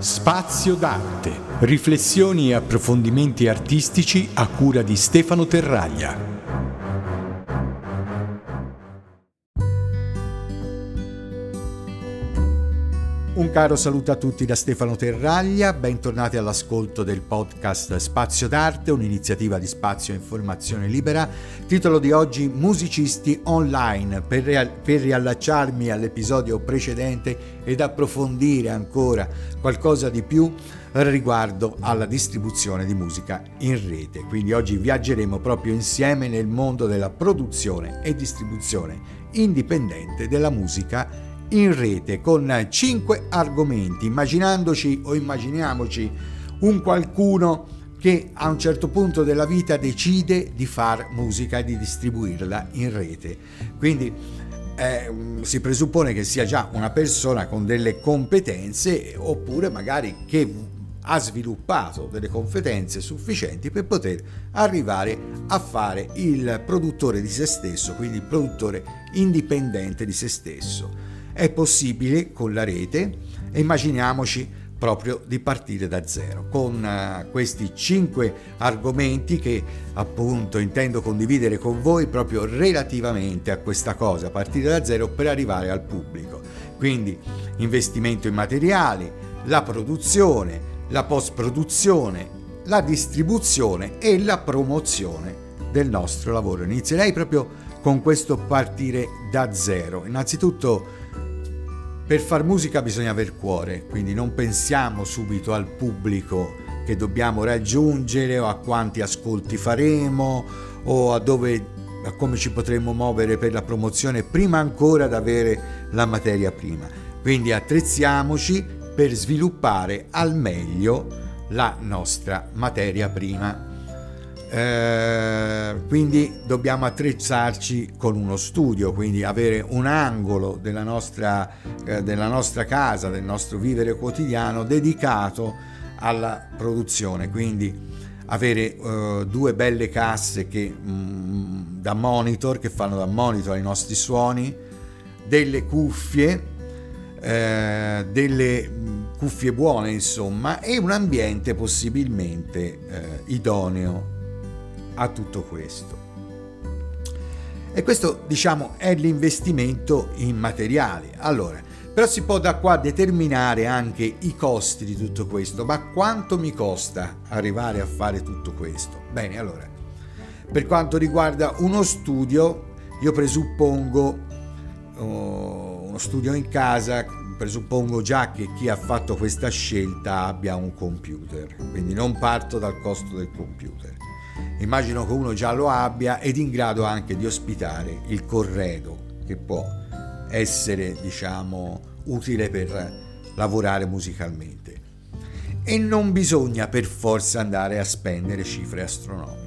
Spazio d'arte. Riflessioni e approfondimenti artistici a cura di Stefano Terraglia. Caro saluto a tutti da Stefano Terraglia, bentornati all'ascolto del podcast Spazio d'Arte, un'iniziativa di spazio e informazione libera. Titolo di oggi Musicisti online, per, ria- per riallacciarmi all'episodio precedente ed approfondire ancora qualcosa di più riguardo alla distribuzione di musica in rete. Quindi oggi viaggeremo proprio insieme nel mondo della produzione e distribuzione indipendente della musica in in rete con cinque argomenti, immaginandoci o immaginiamoci un qualcuno che a un certo punto della vita decide di far musica e di distribuirla in rete. Quindi eh, si presuppone che sia già una persona con delle competenze oppure magari che ha sviluppato delle competenze sufficienti per poter arrivare a fare il produttore di se stesso, quindi il produttore indipendente di se stesso. È possibile con la rete e immaginiamoci proprio di partire da zero con uh, questi cinque argomenti che appunto intendo condividere con voi proprio relativamente a questa cosa, partire da zero per arrivare al pubblico. Quindi investimento in materiali, la produzione, la post produzione, la distribuzione e la promozione del nostro lavoro. Inizierei proprio con questo partire da zero. Innanzitutto per far musica bisogna aver cuore, quindi non pensiamo subito al pubblico che dobbiamo raggiungere o a quanti ascolti faremo o a dove a come ci potremmo muovere per la promozione prima ancora di avere la materia prima. Quindi attrezziamoci per sviluppare al meglio la nostra materia prima. Eh, quindi dobbiamo attrezzarci con uno studio, quindi avere un angolo della nostra, eh, della nostra casa, del nostro vivere quotidiano dedicato alla produzione, quindi avere eh, due belle casse che, mh, mm, da monitor, che fanno da monitor ai nostri suoni, delle cuffie, eh, delle mm, cuffie buone insomma e un ambiente possibilmente eh, idoneo a tutto questo. E questo diciamo è l'investimento in materiali. Allora, però si può da qua determinare anche i costi di tutto questo, ma quanto mi costa arrivare a fare tutto questo? Bene, allora, per quanto riguarda uno studio, io presuppongo oh, uno studio in casa, presuppongo già che chi ha fatto questa scelta abbia un computer, quindi non parto dal costo del computer immagino che uno già lo abbia ed in grado anche di ospitare il corredo che può essere diciamo utile per lavorare musicalmente. E non bisogna per forza andare a spendere cifre astronomiche.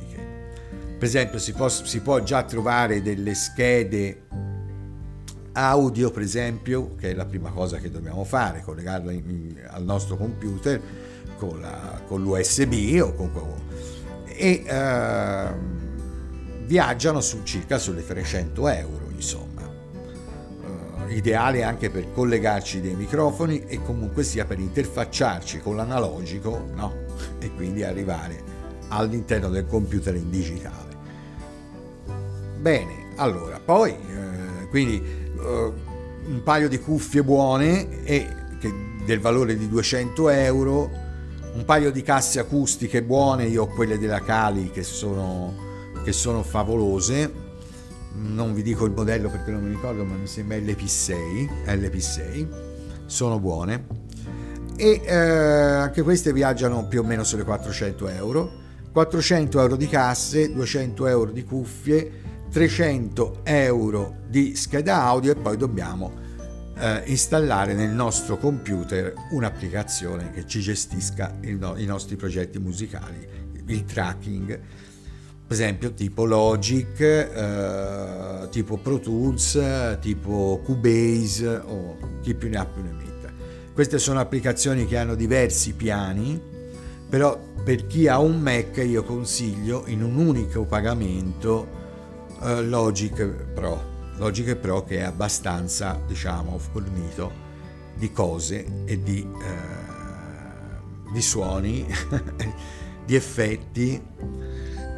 Per esempio si può, si può già trovare delle schede audio per esempio che è la prima cosa che dobbiamo fare collegarla al nostro computer con, la, con l'USB o con e eh, viaggiano su circa sulle 300 euro insomma uh, ideale anche per collegarci dei microfoni e comunque sia per interfacciarci con l'analogico no? e quindi arrivare all'interno del computer in digitale bene allora poi uh, quindi uh, un paio di cuffie buone e che, del valore di 200 euro un paio di casse acustiche buone, io ho quelle della Cali che sono, che sono favolose, non vi dico il modello perché non mi ricordo, ma mi sembra LP6, LP6, sono buone. E eh, anche queste viaggiano più o meno sulle 400 euro. 400 euro di casse, 200 euro di cuffie, 300 euro di scheda audio e poi dobbiamo eh, installare nel nostro computer un'applicazione che ci gestisca no- i nostri progetti musicali, il tracking, per esempio tipo Logic, eh, tipo Pro Tools, tipo Cubase o chi più ne ha più ne metta. Queste sono applicazioni che hanno diversi piani, però per chi ha un Mac io consiglio in un unico pagamento eh, Logic Pro Logic Pro che è abbastanza, diciamo, fornito di cose e di, eh, di suoni, di effetti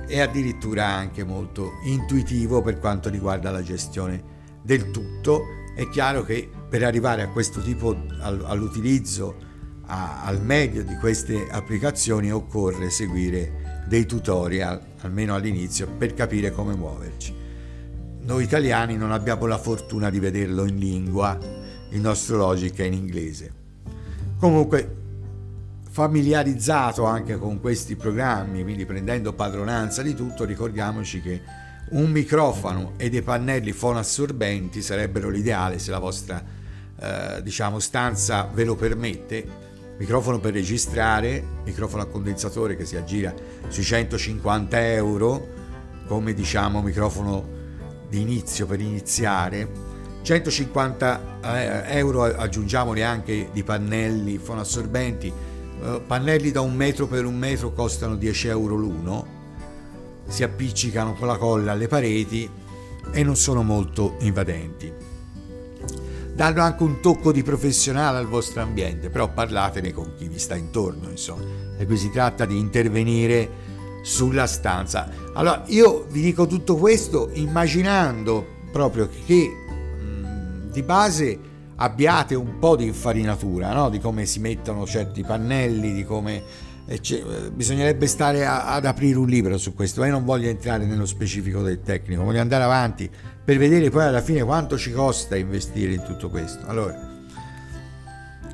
e addirittura anche molto intuitivo per quanto riguarda la gestione del tutto. È chiaro che per arrivare a questo tipo all'utilizzo a, al meglio di queste applicazioni occorre seguire dei tutorial, almeno all'inizio, per capire come muoverci. Noi italiani non abbiamo la fortuna di vederlo in lingua, il nostro Logic è in inglese. Comunque, familiarizzato anche con questi programmi, quindi prendendo padronanza di tutto, ricordiamoci che un microfono e dei pannelli fonoassorbenti sarebbero l'ideale se la vostra eh, diciamo stanza ve lo permette microfono per registrare, microfono a condensatore che si aggira sui 150 euro come diciamo microfono di inizio per iniziare. 150 eh, euro aggiungiamoli anche di pannelli fonoassorbenti. Eh, pannelli da un metro per un metro costano 10 euro l'uno. Si appiccicano con la colla alle pareti e non sono molto invadenti. Danno anche un tocco di professionale al vostro ambiente, però parlatene con chi vi sta intorno, insomma. E qui si tratta di intervenire sulla stanza. Allora, io vi dico tutto questo immaginando proprio che di base abbiate un po' di infarinatura, no? di come si mettono certi pannelli, di come bisognerebbe stare a, ad aprire un libro su questo, ma io non voglio entrare nello specifico del tecnico, voglio andare avanti per vedere poi alla fine quanto ci costa investire in tutto questo. Allora,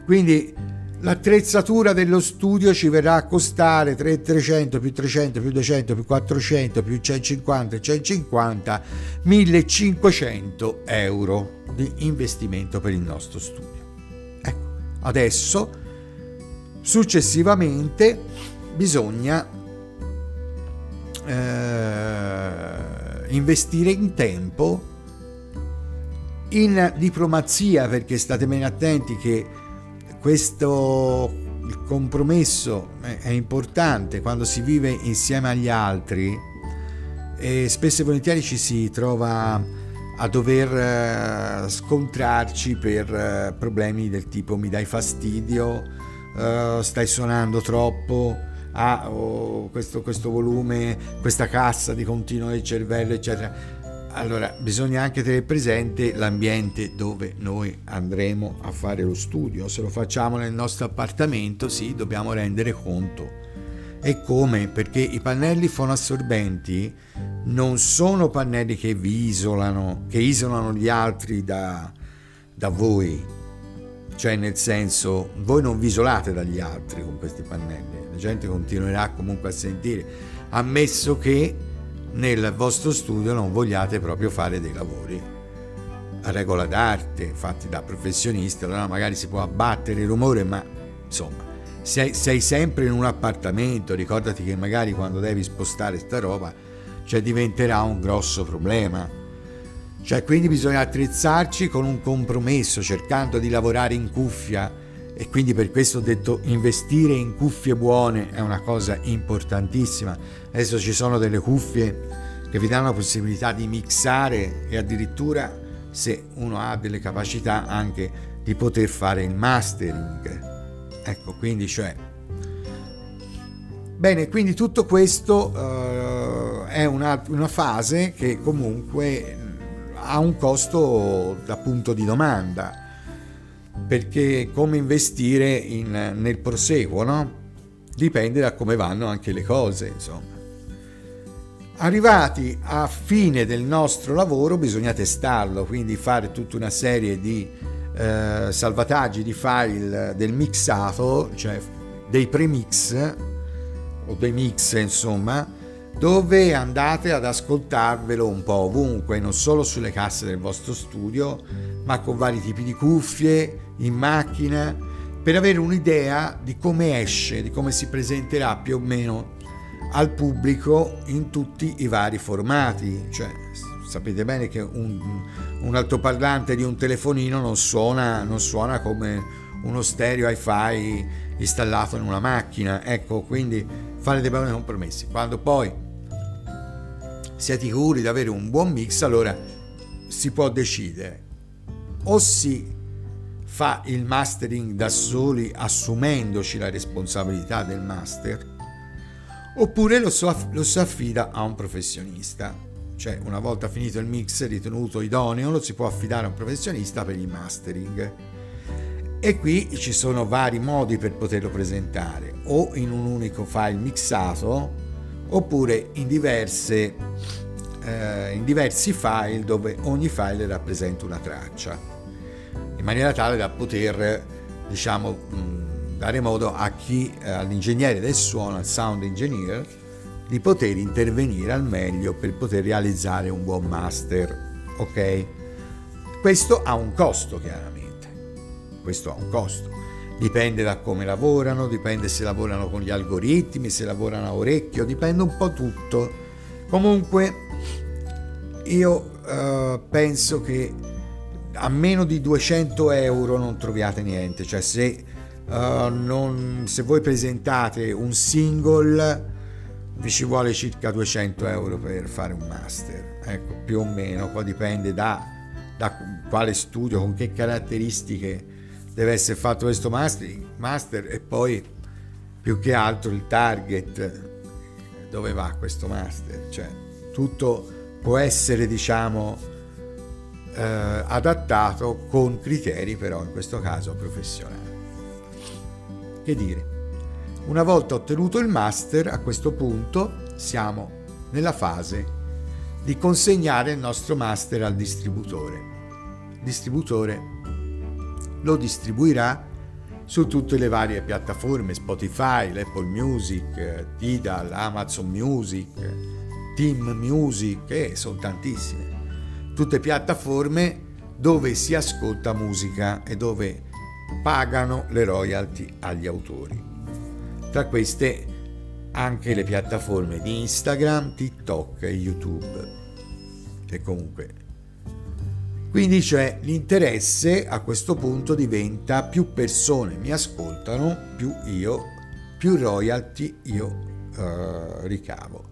quindi l'attrezzatura dello studio ci verrà a costare 300 più 300 più 200 più 400 più 150 150 1500 euro di investimento per il nostro studio. Ecco, adesso Successivamente bisogna eh, investire in tempo, in diplomazia, perché state bene attenti che questo il compromesso è importante quando si vive insieme agli altri e spesso e volentieri ci si trova a dover eh, scontrarci per eh, problemi del tipo mi dai fastidio uh, stai suonando troppo, ah, oh, questo, questo volume, questa cassa di continuo del cervello, eccetera. Allora, bisogna anche tenere presente l'ambiente dove noi andremo a fare lo studio. Se lo facciamo nel nostro appartamento, sì, dobbiamo rendere conto. E come? Perché i pannelli fonoassorbenti non sono pannelli che vi isolano, che isolano gli altri da, da voi, cioè nel senso voi non vi isolate dagli altri con questi pannelli, la gente continuerà comunque a sentire, ammesso che nel vostro studio non vogliate proprio fare dei lavori. A regola d'arte, fatti da professionisti, allora magari si può abbattere il rumore, ma insomma, sei, sei sempre in un appartamento, ricordati che magari quando devi spostare sta roba, cioè diventerà un grosso problema. Cioè, quindi bisogna attrezzarci con un compromesso, cercando di lavorare in cuffia e quindi per questo ho detto investire in cuffie buone è una cosa importantissima. Adesso ci sono delle cuffie che vi danno la possibilità di mixare e addirittura se uno ha delle capacità anche di poter fare il mastering. Ecco, quindi cioè Bene, quindi tutto questo uh, è una, una, fase che comunque ha un costo da punto di domanda, perché come investire in, nel proseguo, no? Dipende da come vanno anche le cose, insomma. Arrivati a fine del nostro lavoro bisogna testarlo, quindi fare tutta una serie di eh, salvataggi di file del mixato, cioè dei premix o dei mix, insomma, dove andate ad ascoltarvelo un po' ovunque, non solo sulle casse del vostro studio, ma con vari tipi di cuffie, in macchina, per avere un'idea di come esce, di come si presenterà più o meno al pubblico in tutti i vari formati. Cioè, sapete bene che un, un altoparlante di un telefonino non suona, non suona come uno stereo hi-fi installato in una macchina. Ecco, quindi fare dei buoni compromessi. Quando poi siete sicuri di avere un buon mix, allora si può decidere o si fa il mastering da soli assumendoci la responsabilità del master, oppure lo, lo si affida a un professionista. Cioè, una volta finito il mix ritenuto idoneo, lo si può affidare a un professionista per il mastering. E qui ci sono vari modi per poterlo presentare, o in un unico file mixato, oppure in, diverse, eh, in diversi file dove ogni file rappresenta una traccia, in maniera tale da poter, diciamo, dare modo a chi, eh, all'ingegnere del suono, al sound engineer, di poter intervenire al meglio per poter realizzare un buon master. Ok? Questo ha un costo chiaramente. Questo ha un costo. Dipende da come lavorano, dipende se lavorano con gli algoritmi, se lavorano a orecchio, dipende un po' tutto. Comunque io uh, penso che a meno di 200 euro non troviate niente, cioè se Uh, non, se voi presentate un single vi ci vuole circa 200 euro per fare un master. Ecco più o meno. Poi dipende da, da quale studio con che caratteristiche deve essere fatto questo master, master e poi più che altro il target. Dove va questo master? Cioè tutto può essere diciamo eh, adattato con criteri però in questo caso professionali. Che dire, una volta ottenuto il master, a questo punto siamo nella fase di consegnare il nostro master al distributore. Distributore lo distribuirà su tutte le varie piattaforme, Spotify, Apple Music, Tidal, Amazon Music, Team Music, e sono tantissime. Tutte piattaforme dove si ascolta musica e dove pagano le royalty agli autori. Tra queste anche le piattaforme di Instagram, TikTok e YouTube. E comunque. Quindi c'è l'interesse a questo punto diventa più persone mi ascoltano, più io, più royalty io uh, ricavo.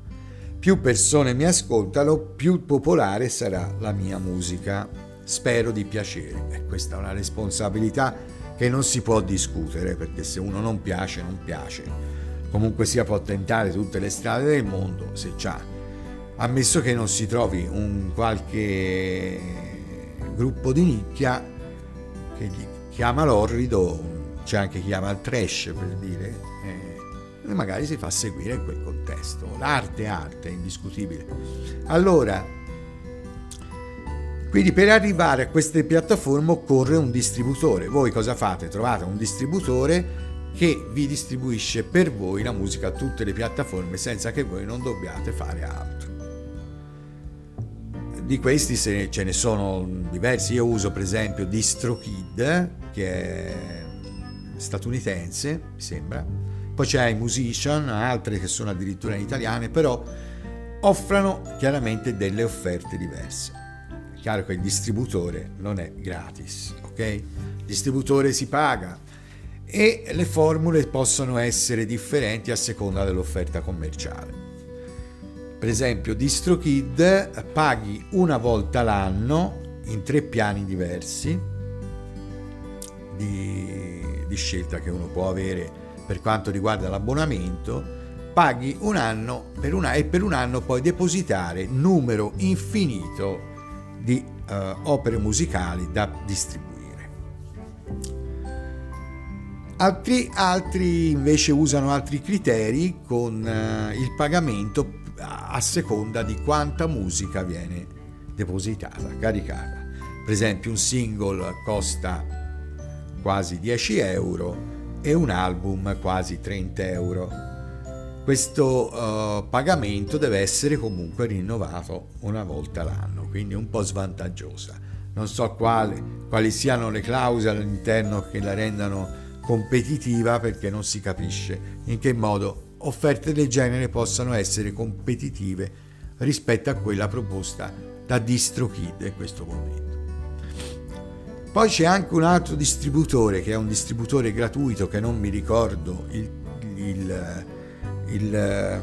Più persone mi ascoltano, più popolare sarà la mia musica. Spero di piacere. E questa è una responsabilità che non si può discutere perché se uno non piace, non piace. Comunque sia può tentare tutte le strade del mondo se c'ha. Ammesso che non si trovi un qualche gruppo di nicchia che gli chiama l'orrido, c'è anche chi chiama il trash per dire, eh, e magari si fa seguire in quel contesto. L'arte è arte, è indiscutibile. Allora, quindi per arrivare a queste piattaforme occorre un distributore. Voi cosa fate? Trovate un distributore che vi distribuisce per voi la musica a tutte le piattaforme senza che voi non dobbiate fare altro. Di questi ce ne sono diversi, io uso per esempio DistroKid che è statunitense, mi sembra, poi c'è iMusician, altre che sono addirittura in italiane, però offrono chiaramente delle offerte diverse chiaro che il distributore non è gratis, ok? Il distributore si paga e le formule possono essere differenti a seconda dell'offerta commerciale. Per esempio, DistroKid paghi una volta l'anno in tre piani diversi di, di scelta che uno può avere per quanto riguarda l'abbonamento paghi un anno per una, e per un anno puoi depositare numero infinito di uh, opere musicali da distribuire. Altri, altri, invece usano altri criteri con uh, il pagamento a seconda di quanta musica viene depositata, caricata. Per esempio un single costa quasi 10 euro e un album quasi 30 euro questo uh, pagamento deve essere comunque rinnovato una volta l'anno, quindi un po' svantaggiosa. Non so quali, quali siano le clausole all'interno che la rendano competitiva perché non si capisce in che modo offerte del genere possano essere competitive rispetto a quella proposta da DistroKid in questo momento. Poi c'è anche un altro distributore che è un distributore gratuito che non mi ricordo il, il il,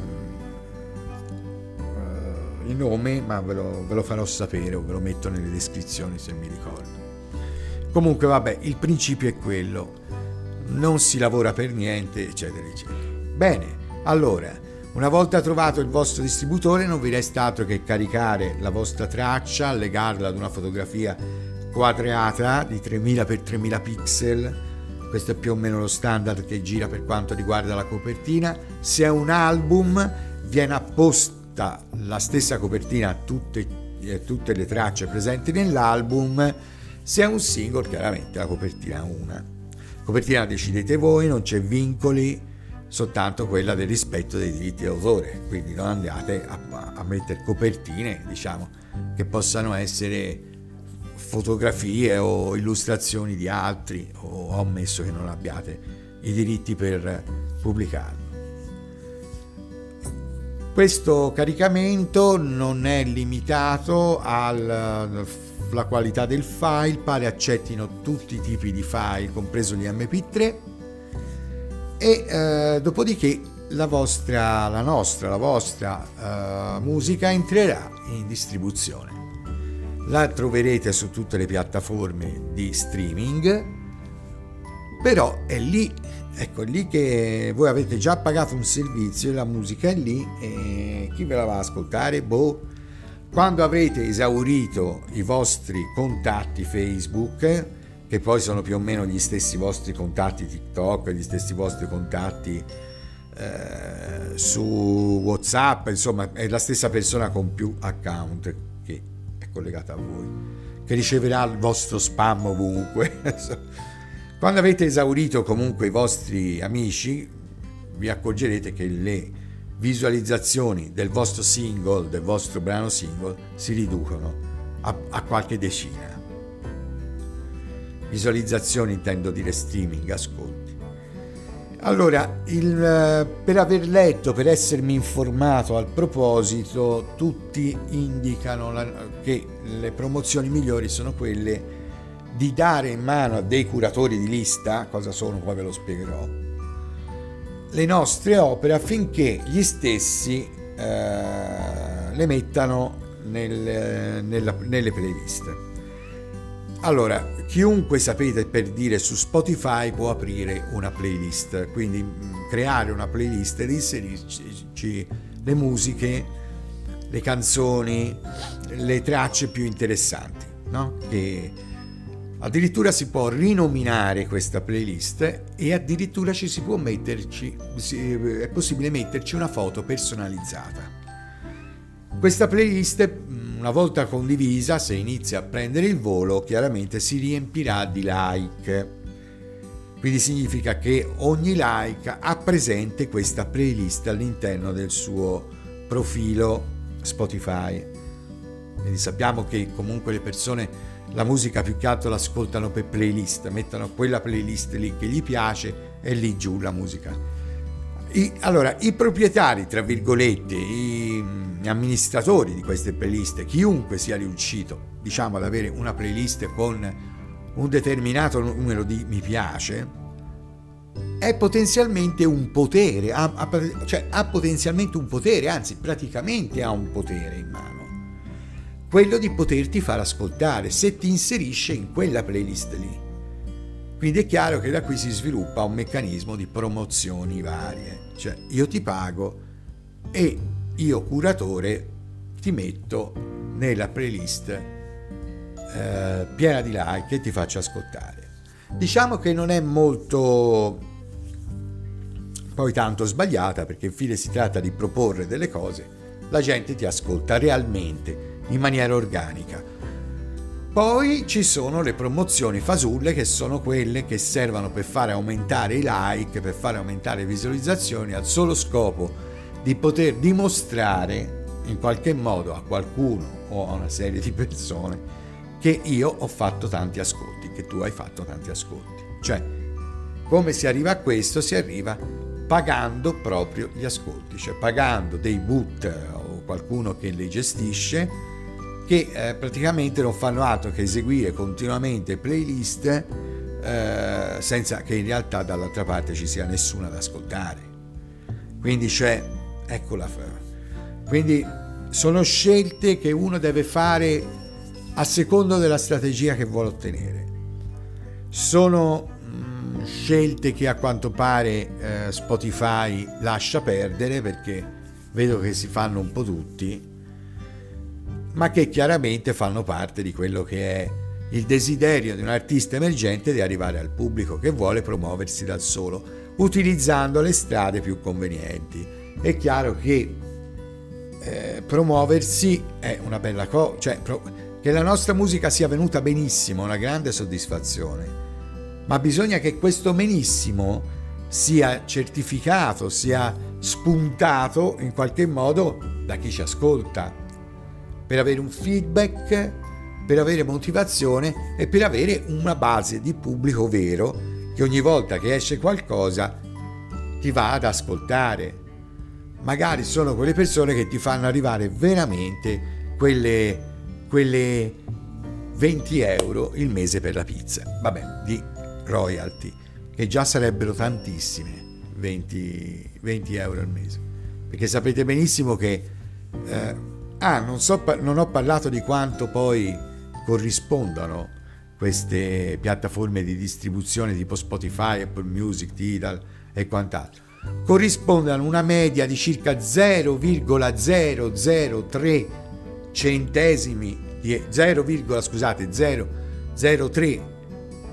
uh, il nome, ma ve lo, ve lo, farò sapere o ve lo metto nelle descrizioni se mi ricordo. Comunque vabbè, il principio è quello, non si lavora per niente, eccetera, eccetera. Bene, allora, una volta trovato il vostro distributore non vi resta altro che caricare la vostra traccia, legarla ad una fotografia quadrata di 3000 x 3000 pixel, questo è più o meno lo standard che gira per quanto riguarda la copertina. Se è un album viene apposta la stessa copertina a tutte, eh, tutte le tracce presenti nell'album, se è un single chiaramente la copertina è una. Copertina decidete voi, non c'è vincoli, soltanto quella del rispetto dei diritti d'autore, quindi non andate a, a mettere copertine, diciamo, che possano essere fotografie o illustrazioni di altri o ammesso che non abbiate i diritti per pubblicarlo. Questo caricamento non è limitato alla qualità del file, pare accettino tutti i tipi di file, compreso gli MP3, e eh, dopodiché la vostra, la nostra, la vostra eh, musica entrerà in distribuzione. La troverete su tutte le piattaforme di streaming, però è lì Ecco, è lì che voi avete già pagato un servizio, la musica è lì e chi ve la va ad ascoltare? Boh. Quando avrete esaurito i vostri contatti Facebook, che poi sono più o meno gli stessi vostri contatti TikTok, gli stessi vostri contatti eh, su WhatsApp, insomma è la stessa persona con più account che è collegata a voi, che riceverà il vostro spam ovunque. Quando avete esaurito comunque i vostri amici, vi accorgerete che le visualizzazioni del vostro single, del vostro brano single, si riducono a, a qualche decina. Visualizzazioni intendo dire streaming, ascolti. Allora, il, per aver letto, per essermi informato al proposito, tutti indicano la, che le promozioni migliori sono quelle di dare in mano a dei curatori di lista, cosa sono poi ve lo spiegherò, le nostre opere affinché gli stessi eh, le mettano nel, nella, nelle playlist. Allora, chiunque sapete per dire su Spotify può aprire una playlist, quindi mm, creare una playlist ed inserirci le musiche, le canzoni, le tracce più interessanti, no? che Addirittura si può rinominare questa playlist e addirittura ci si può metterci, è possibile metterci una foto personalizzata. Questa playlist, una volta condivisa, se inizia a prendere il volo, chiaramente si riempirà di like. Quindi significa che ogni like ha presente questa playlist all'interno del suo profilo Spotify. Quindi sappiamo che comunque le persone la musica più che altro l'ascoltano per playlist, mettono quella playlist lì che gli piace e lì giù la musica. I, allora, i proprietari, tra virgolette, i, amministratori di queste playlist, chiunque sia riuscito, diciamo, ad avere una playlist con un determinato numero di mi piace, è potenzialmente un potere, ha, ha, cioè ha potenzialmente un potere, anzi praticamente ha un potere in mano quello di poterti far ascoltare se ti inserisce in quella playlist lì. Quindi è chiaro che da qui si sviluppa un meccanismo di promozioni varie, cioè io ti pago e io curatore ti metto nella playlist eh, piena di like e ti faccio ascoltare. Diciamo che non è molto poi tanto sbagliata perché infine si tratta di proporre delle cose, la gente ti ascolta realmente in maniera organica. Poi ci sono le promozioni fasulle che sono quelle che servono per fare aumentare i like, per fare aumentare le visualizzazioni al solo scopo di poter dimostrare in qualche modo a qualcuno o a una serie di persone che io ho fatto tanti ascolti, che tu hai fatto tanti ascolti. Cioè, come si arriva a questo? Si arriva pagando proprio gli ascolti, cioè pagando dei boot o qualcuno che li gestisce che eh, praticamente non fanno altro che eseguire continuamente playlist eh, senza che in realtà dall'altra parte ci sia nessuno ad ascoltare. Quindi c'è, eccola, quindi sono scelte che uno deve fare a secondo della strategia che vuole ottenere. sono mm, scelte che a quanto pare eh, Spotify lascia perdere perché vedo che si fanno un po' tutti, ma che chiaramente fanno parte di quello che è il desiderio di un artista emergente di arrivare al pubblico che vuole promuoversi dal solo, utilizzando le strade più convenienti. È chiaro che eh, promuoversi è una bella cosa, cioè pro- che la nostra musica sia venuta benissimo, una grande soddisfazione, ma bisogna che questo benissimo sia certificato, sia spuntato in qualche modo da chi ci ascolta, per avere un feedback, per avere motivazione e per avere una base di pubblico vero che ogni volta che esce qualcosa ti va ad ascoltare magari sono quelle persone che ti fanno arrivare veramente quelle, quelle 20 euro il mese per la pizza. Vabbè, di royalty, che già sarebbero tantissime, 20, 20 euro al mese. Perché sapete benissimo che... Eh, ah, non, so, non ho parlato di quanto poi corrispondano queste piattaforme di distribuzione tipo Spotify, Apple Music, Tidal e quant'altro. Corrisponde a una media di circa 0,003 centesimi di 0, scusate 003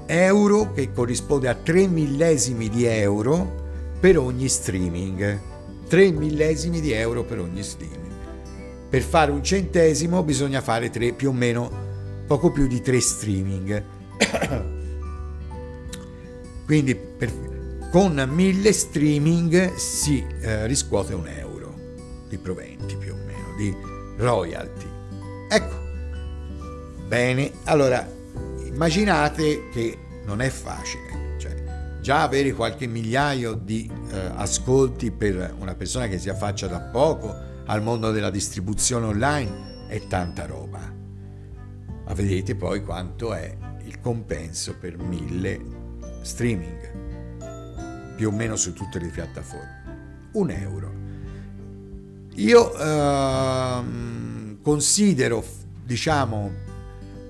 euro che corrisponde a 3 millesimi di euro per ogni streaming. 3 millesimi di euro per ogni streaming per fare un centesimo bisogna fare 3 più o meno poco più di 3 streaming quindi per, con mille streaming si eh, riscuote un euro di proventi più o meno, di royalty. Ecco, bene, allora immaginate che non è facile, cioè già avere qualche migliaio di eh, ascolti per una persona che si affaccia da poco al mondo della distribuzione online è tanta roba. Ma vedete poi quanto è il compenso per mille streaming più o meno su tutte le piattaforme. Un euro. Io ehm, considero, diciamo,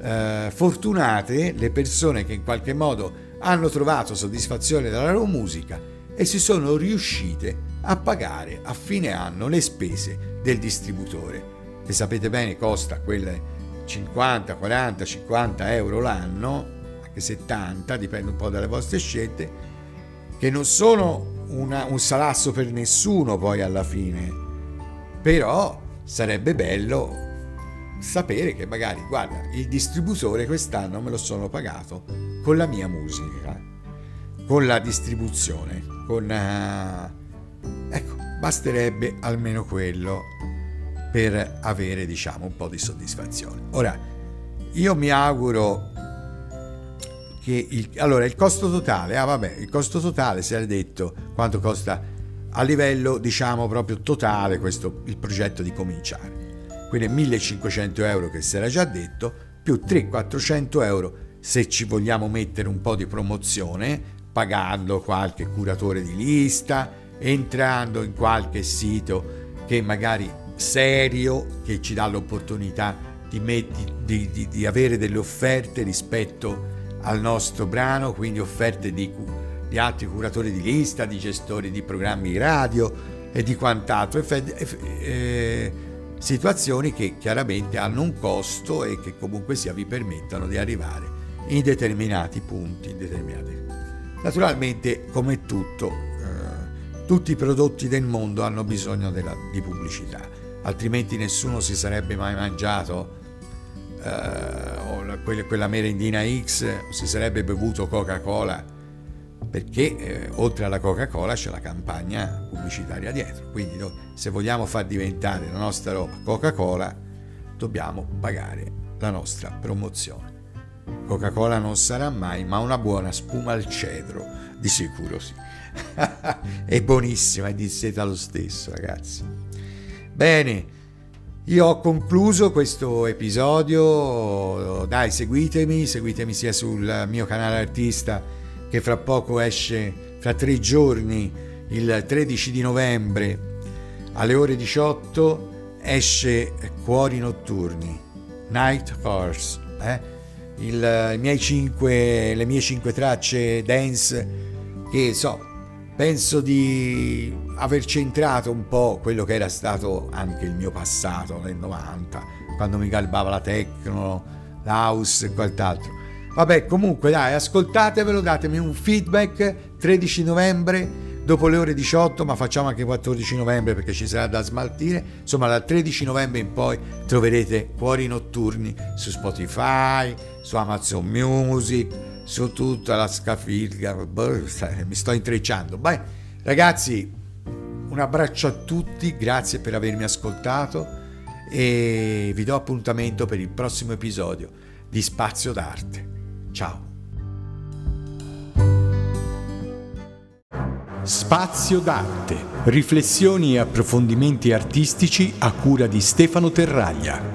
eh, fortunate le persone che in qualche modo hanno trovato soddisfazione dalla loro musica e si sono riuscite a pagare a fine anno le spese del distributore, che sapete bene costa quelle 50, 40, 50 euro l'anno, anche 70, dipende un po' dalle vostre scelte, che non sono una, un salasso per nessuno poi alla fine, però sarebbe bello sapere che magari, guarda, il distributore quest'anno me lo sono pagato con la mia musica, con la distribuzione, con... Uh, ecco, basterebbe almeno quello per avere, diciamo, un po' di soddisfazione. Ora, io mi auguro che il, allora il costo totale, ah vabbè, il costo totale si era detto quanto costa a livello diciamo proprio totale questo, il progetto di cominciare. Quindi 1500 euro che si era già detto, più 300-400 euro se ci vogliamo mettere un po' di promozione, pagando qualche curatore di lista, entrando in qualche sito che magari serio, che ci dà l'opportunità di, di, di, di avere delle offerte rispetto al nostro brano, quindi offerte di, altri curatori di lista, di gestori di programmi radio e di quant'altro, eh, situazioni che chiaramente hanno un costo e che comunque sia vi permettano di arrivare in determinati punti. In determinati. Naturalmente, come tutto, tutti i prodotti del mondo hanno bisogno della, di pubblicità, altrimenti nessuno si sarebbe mai mangiato eh, quella merendina X si sarebbe bevuto Coca-Cola perché eh, oltre alla Coca-Cola c'è la campagna pubblicitaria dietro. Quindi no, se vogliamo far diventare la nostra roba Coca-Cola dobbiamo pagare la nostra promozione. Coca-Cola non sarà mai, ma una buona spuma al cedro, di sicuro sì. è buonissima e di seta lo stesso, ragazzi. Bene, io ho concluso questo episodio, dai seguitemi, seguitemi sia sul mio canale artista che fra poco esce, fra tre giorni, il 13 di novembre alle ore 18 esce Cuori Notturni, Night Horse, eh? Il, i cinque, le mie cinque tracce dance che so, penso di aver centrato un po' quello che era stato anche il mio passato nel 90, quando mi garbava la techno, l'house e quant'altro. Vabbè, comunque dai, ascoltatevelo, datemi un feedback 13 novembre dopo le ore 18, ma facciamo anche 14 novembre perché ci sarà da smaltire. Insomma, dal 13 novembre in poi troverete Cuori Notturni su Spotify, su Amazon Music, su tutta la scafilga. Boh, mi sto intrecciando. Beh, ragazzi, un abbraccio a tutti, grazie per avermi ascoltato e vi do appuntamento per il prossimo episodio di Spazio d'Arte. Ciao! Spazio d'arte. Riflessioni e approfondimenti artistici a cura di Stefano Terraglia.